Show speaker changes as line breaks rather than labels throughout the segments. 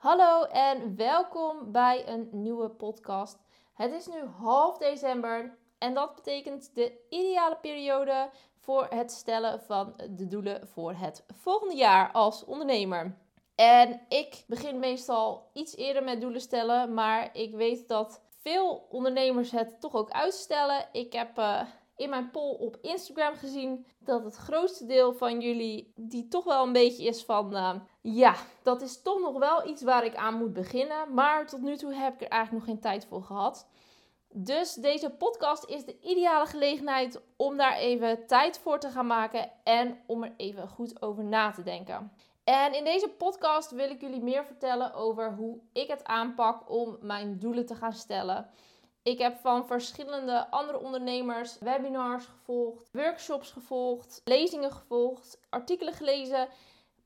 Hallo en welkom bij een nieuwe podcast. Het is nu half december en dat betekent de ideale periode voor het stellen van de doelen voor het volgende jaar als ondernemer. En ik begin meestal iets eerder met doelen stellen, maar ik weet dat veel ondernemers het toch ook uitstellen. Ik heb uh, in mijn poll op Instagram gezien dat het grootste deel van jullie die toch wel een beetje is van uh, ja, dat is toch nog wel iets waar ik aan moet beginnen, maar tot nu toe heb ik er eigenlijk nog geen tijd voor gehad. Dus deze podcast is de ideale gelegenheid om daar even tijd voor te gaan maken en om er even goed over na te denken. En in deze podcast wil ik jullie meer vertellen over hoe ik het aanpak om mijn doelen te gaan stellen. Ik heb van verschillende andere ondernemers webinars gevolgd, workshops gevolgd, lezingen gevolgd, artikelen gelezen,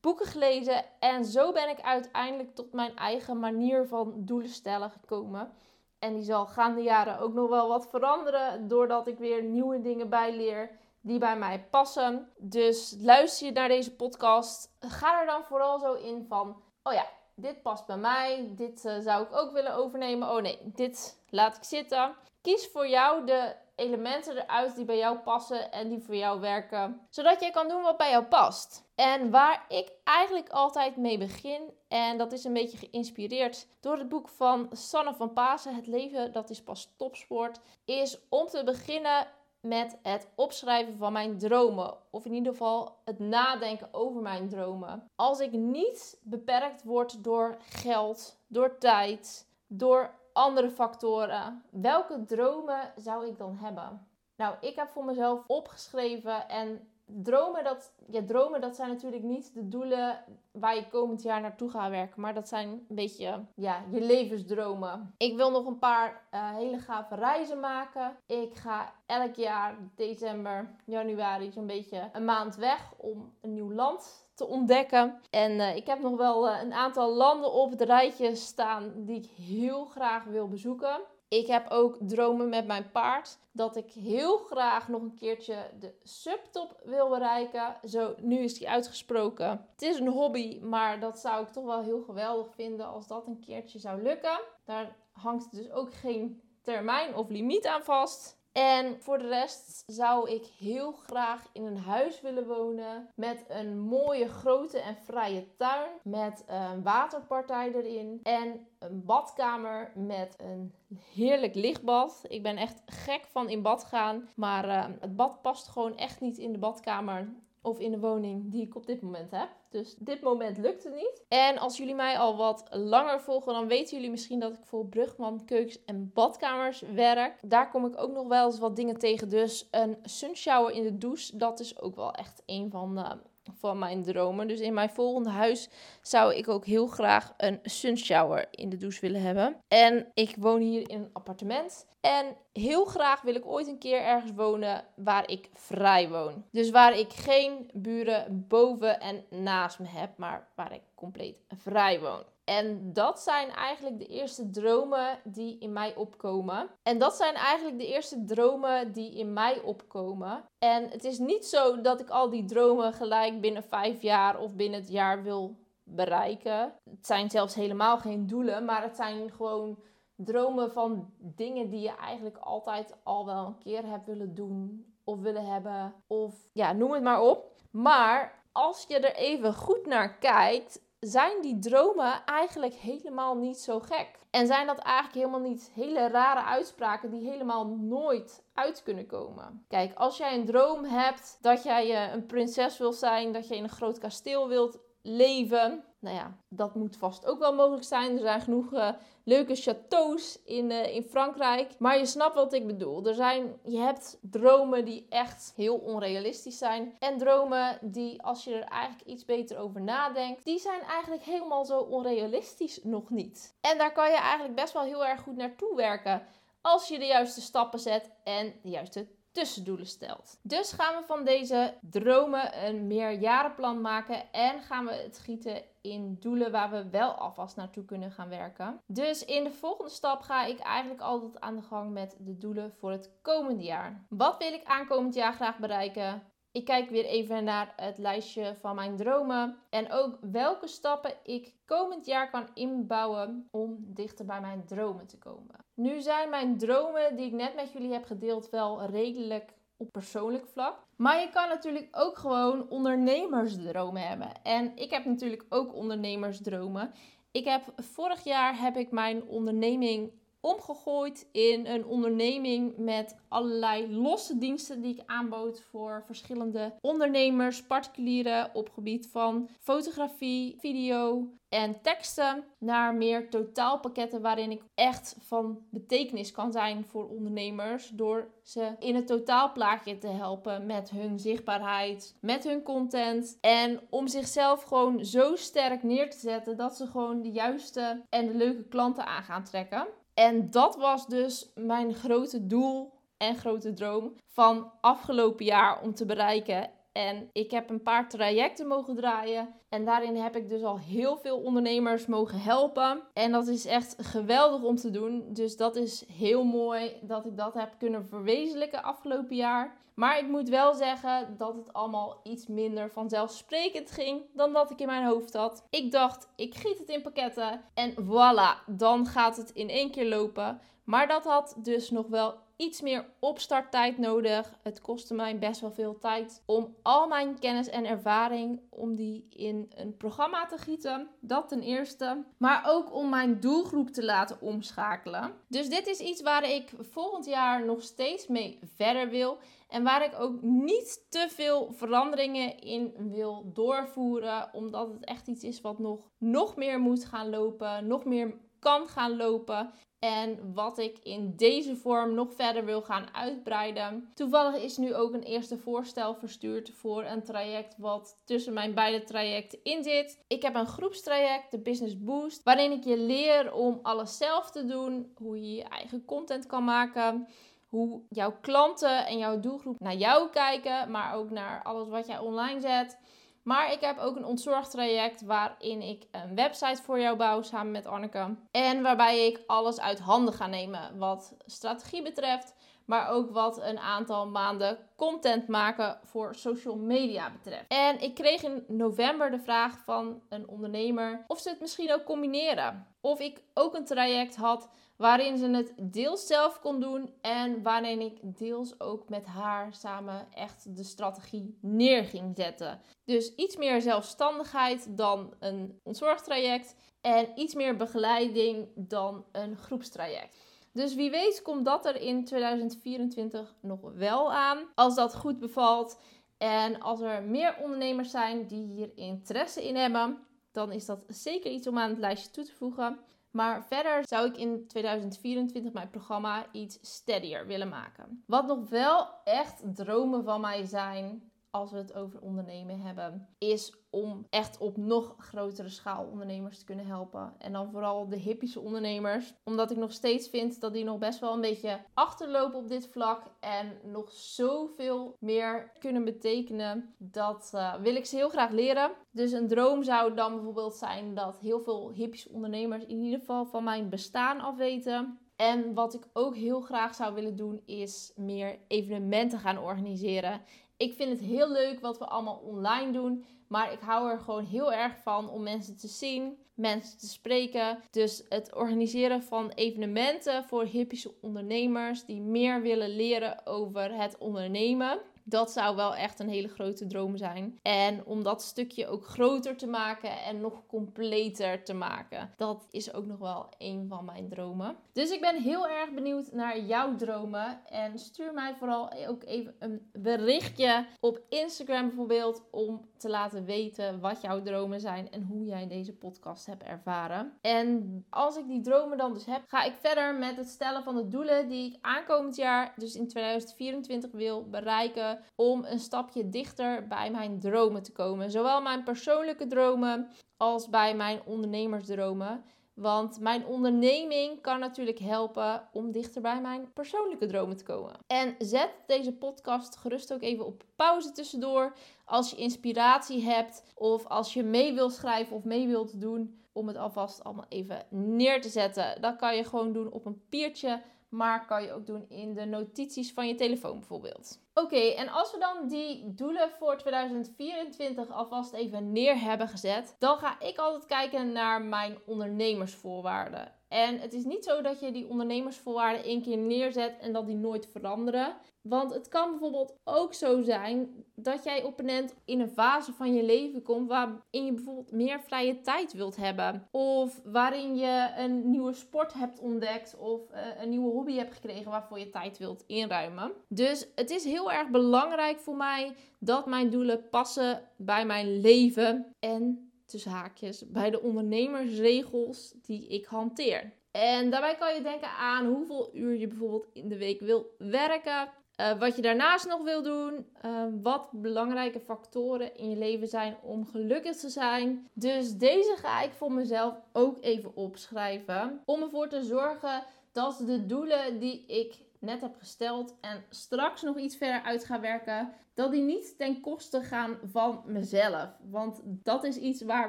boeken gelezen. En zo ben ik uiteindelijk tot mijn eigen manier van doelen stellen gekomen. En die zal gaande jaren ook nog wel wat veranderen, doordat ik weer nieuwe dingen bijleer die bij mij passen. Dus luister je naar deze podcast, ga er dan vooral zo in van: oh ja, dit past bij mij, dit uh, zou ik ook willen overnemen. Oh nee, dit laat ik zitten. Kies voor jou de elementen eruit die bij jou passen en die voor jou werken, zodat je kan doen wat bij jou past. En waar ik eigenlijk altijd mee begin, en dat is een beetje geïnspireerd door het boek van Sanne van Pasen, Het leven dat is pas topsport, is om te beginnen met het opschrijven van mijn dromen. Of in ieder geval het nadenken over mijn dromen. Als ik niet beperkt word door geld, door tijd, door andere factoren, welke dromen zou ik dan hebben? Nou, ik heb voor mezelf opgeschreven en dromen, dat, ja, dromen, dat zijn natuurlijk niet de doelen waar je komend jaar naartoe gaat werken. Maar dat zijn een beetje ja, je levensdromen. Ik wil nog een paar uh, hele gave reizen maken. Ik ga elk jaar december, januari zo'n beetje een maand weg om een nieuw land te ontdekken. En uh, ik heb nog wel uh, een aantal landen op het rijtje staan die ik heel graag wil bezoeken. Ik heb ook dromen met mijn paard. Dat ik heel graag nog een keertje de subtop wil bereiken. Zo, nu is die uitgesproken. Het is een hobby, maar dat zou ik toch wel heel geweldig vinden als dat een keertje zou lukken. Daar hangt dus ook geen termijn of limiet aan vast. En voor de rest zou ik heel graag in een huis willen wonen met een mooie grote en vrije tuin met een waterpartij erin en een badkamer met een heerlijk lichtbad. Ik ben echt gek van in bad gaan, maar uh, het bad past gewoon echt niet in de badkamer of in de woning die ik op dit moment heb. Dus dit moment lukt het niet. En als jullie mij al wat langer volgen, dan weten jullie misschien dat ik voor Brugman keukens en badkamers werk. Daar kom ik ook nog wel eens wat dingen tegen. Dus een sunshower in de douche, dat is ook wel echt een van de van mijn dromen. Dus in mijn volgende huis zou ik ook heel graag een sunshower in de douche willen hebben. En ik woon hier in een appartement. En heel graag wil ik ooit een keer ergens wonen waar ik vrij woon. Dus waar ik geen buren boven en naast me heb, maar waar ik compleet vrij woon. En dat zijn eigenlijk de eerste dromen die in mij opkomen. En dat zijn eigenlijk de eerste dromen die in mij opkomen. En het is niet zo dat ik al die dromen gelijk binnen vijf jaar of binnen het jaar wil bereiken. Het zijn zelfs helemaal geen doelen, maar het zijn gewoon dromen van dingen die je eigenlijk altijd al wel een keer hebt willen doen of willen hebben. Of ja, noem het maar op. Maar als je er even goed naar kijkt, zijn die dromen eigenlijk helemaal niet zo gek. En zijn dat eigenlijk helemaal niet hele rare uitspraken die helemaal nooit uit kunnen komen. Kijk, als jij een droom hebt dat jij eh, een prinses wil zijn, dat je in een groot kasteel wilt leven, nou ja, dat moet vast ook wel mogelijk zijn. Er zijn genoeg uh, leuke chateaus in, uh, in Frankrijk. Maar je snapt wat ik bedoel. Er zijn, je hebt dromen die echt heel onrealistisch zijn. En dromen die, als je er eigenlijk iets beter over nadenkt, die zijn eigenlijk helemaal zo onrealistisch nog niet. En daar kan je eigenlijk best wel heel erg goed naartoe werken. Als je de juiste stappen zet en de juiste tussendoelen stelt. Dus gaan we van deze dromen een meerjarenplan maken en gaan we het gieten in doelen waar we wel alvast naartoe kunnen gaan werken. Dus in de volgende stap ga ik eigenlijk altijd aan de gang met de doelen voor het komende jaar. Wat wil ik aankomend jaar graag bereiken? Ik kijk weer even naar het lijstje van mijn dromen. En ook welke stappen ik komend jaar kan inbouwen om dichter bij mijn dromen te komen. Nu zijn mijn dromen die ik net met jullie heb gedeeld wel redelijk op persoonlijk vlak. Maar je kan natuurlijk ook gewoon ondernemersdromen hebben. En ik heb natuurlijk ook ondernemersdromen. Ik heb vorig jaar heb ik mijn onderneming omgegooid in een onderneming met allerlei losse diensten die ik aanbood voor verschillende ondernemers, particulieren op gebied van fotografie, video en teksten naar meer totaalpakketten waarin ik echt van betekenis kan zijn voor ondernemers door ze in het totaalplaatje te helpen met hun zichtbaarheid, met hun content en om zichzelf gewoon zo sterk neer te zetten dat ze gewoon de juiste en de leuke klanten aan gaan trekken. En dat was dus mijn grote doel en grote droom van afgelopen jaar om te bereiken. En ik heb een paar trajecten mogen draaien. En daarin heb ik dus al heel veel ondernemers mogen helpen. En dat is echt geweldig om te doen. Dus dat is heel mooi dat ik dat heb kunnen verwezenlijken afgelopen jaar. Maar ik moet wel zeggen dat het allemaal iets minder vanzelfsprekend ging dan dat ik in mijn hoofd had. Ik dacht, ik giet het in pakketten en voilà, dan gaat het in één keer lopen. Maar dat had dus nog wel iets meer opstarttijd nodig. Het kostte mij best wel veel tijd om al mijn kennis en ervaring om die in een programma te gieten. Dat ten eerste, maar ook om mijn doelgroep te laten omschakelen. Dus dit is iets waar ik volgend jaar nog steeds mee verder wil en waar ik ook niet te veel veranderingen in wil doorvoeren, omdat het echt iets is wat nog, nog meer moet gaan lopen, nog meer kan gaan lopen. En wat ik in deze vorm nog verder wil gaan uitbreiden. Toevallig is nu ook een eerste voorstel verstuurd voor een traject wat tussen mijn beide trajecten in zit. Ik heb een groepstraject, de Business Boost, waarin ik je leer om alles zelf te doen, hoe je je eigen content kan maken hoe jouw klanten en jouw doelgroep naar jou kijken, maar ook naar alles wat jij online zet. Maar ik heb ook een ontzorgtraject waarin ik een website voor jou bouw samen met Anneke. En waarbij ik alles uit handen ga nemen wat strategie betreft, maar ook wat een aantal maanden content maken voor social media betreft. En ik kreeg in november de vraag van een ondernemer of ze het misschien ook combineren. Of ik ook een traject had waarin ze het deels zelf kon doen en waarin ik deels ook met haar samen echt de strategie neer ging zetten. Dus iets meer zelfstandigheid dan een ontzorgtraject en iets meer begeleiding dan een groepstraject. Dus wie weet komt dat er in 2024 nog wel aan. Als dat goed bevalt en als er meer ondernemers zijn die hier interesse in hebben, dan is dat zeker iets om aan het lijstje toe te voegen. Maar verder zou ik in 2024 mijn programma iets steadier willen maken. Wat nog wel echt dromen van mij zijn, als we het over ondernemen hebben, is om echt op nog grotere schaal ondernemers te kunnen helpen. En dan vooral de hippische ondernemers. Omdat ik nog steeds vind dat die nog best wel een beetje achterlopen op dit vlak. En nog zoveel meer kunnen betekenen. Dat uh, wil ik ze heel graag leren. Dus een droom zou dan bijvoorbeeld zijn dat heel veel hippische ondernemers in ieder geval van mijn bestaan afweten. En wat ik ook heel graag zou willen doen, is meer evenementen gaan organiseren. Ik vind het heel leuk wat we allemaal online doen. Maar ik hou er gewoon heel erg van om mensen te zien, mensen te spreken. Dus het organiseren van evenementen voor hippische ondernemers die meer willen leren over het ondernemen. Dat zou wel echt een hele grote droom zijn. En om dat stukje ook groter te maken en nog completer te maken. Dat is ook nog wel een van mijn dromen. Dus ik ben heel erg benieuwd naar jouw dromen. En stuur mij vooral ook even een berichtje op Instagram bijvoorbeeld. Om te laten weten wat jouw dromen zijn en hoe jij deze podcast hebt ervaren. En als ik die dromen dan dus heb, ga ik verder met het stellen van de doelen die ik aankomend jaar, dus in 2024, wil bereiken om een stapje dichter bij mijn dromen te komen. Zowel mijn persoonlijke dromen als bij mijn ondernemersdromen. Want mijn onderneming kan natuurlijk helpen om dichter bij mijn persoonlijke dromen te komen. En zet deze podcast gerust ook even op pauze tussendoor. Als je inspiratie hebt of als je mee wilt schrijven of mee wilt doen. Om het alvast allemaal even neer te zetten. Dat kan je gewoon doen op een papiertje. Maar kan je ook doen in de notities van je telefoon bijvoorbeeld. Oké, en als we dan die doelen voor 2024 alvast even neer hebben gezet, dan ga ik altijd kijken naar mijn ondernemersvoorwaarden. En het is niet zo dat je die ondernemersvoorwaarden één keer neerzet en dat die nooit veranderen. Want het kan bijvoorbeeld ook zo zijn dat jij op een moment in een fase van je leven komt waarin je bijvoorbeeld meer vrije tijd wilt hebben. Of waarin je een nieuwe sport hebt ontdekt of uh, een nieuwe hobby hebt gekregen waarvoor je tijd wilt inruimen. Dus het is heel erg belangrijk voor mij dat mijn doelen passen bij mijn leven en tussen haakjes bij de ondernemersregels die ik hanteer. En daarbij kan je denken aan hoeveel uur je bijvoorbeeld in de week wil werken. Uh, wat je daarnaast nog wil doen. Uh, wat belangrijke factoren in je leven zijn om gelukkig te zijn. Dus deze ga ik voor mezelf ook even opschrijven. Om ervoor te zorgen dat de doelen die ik net heb gesteld en straks nog iets verder uit ga werken, dat die niet ten koste gaan van mezelf. Want dat is iets waar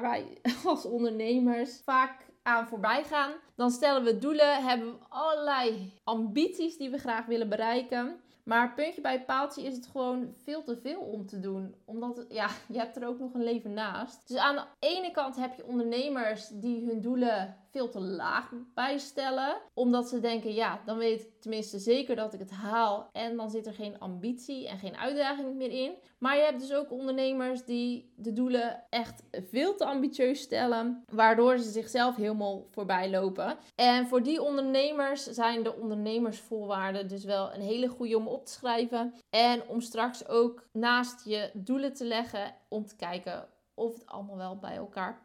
wij als ondernemers vaak aan voorbij gaan. Dan stellen we doelen, hebben we allerlei ambities die we graag willen bereiken. Maar puntje bij paaltje is het gewoon veel te veel om te doen. Omdat, ja, je hebt er ook nog een leven naast. Dus aan de ene kant heb je ondernemers die hun doelen veel te laag bijstellen. Omdat ze denken, ja, dan weet ik tenminste zeker dat ik het haal. En dan zit er geen ambitie en geen uitdaging meer in. Maar je hebt dus ook ondernemers die de doelen echt veel te ambitieus stellen. Waardoor ze zichzelf helemaal voorbij lopen. En voor die ondernemers zijn de ondernemersvoorwaarden dus wel een hele goede om op te schrijven. En om straks ook naast je doelen te leggen om te kijken of het allemaal wel bij elkaar past.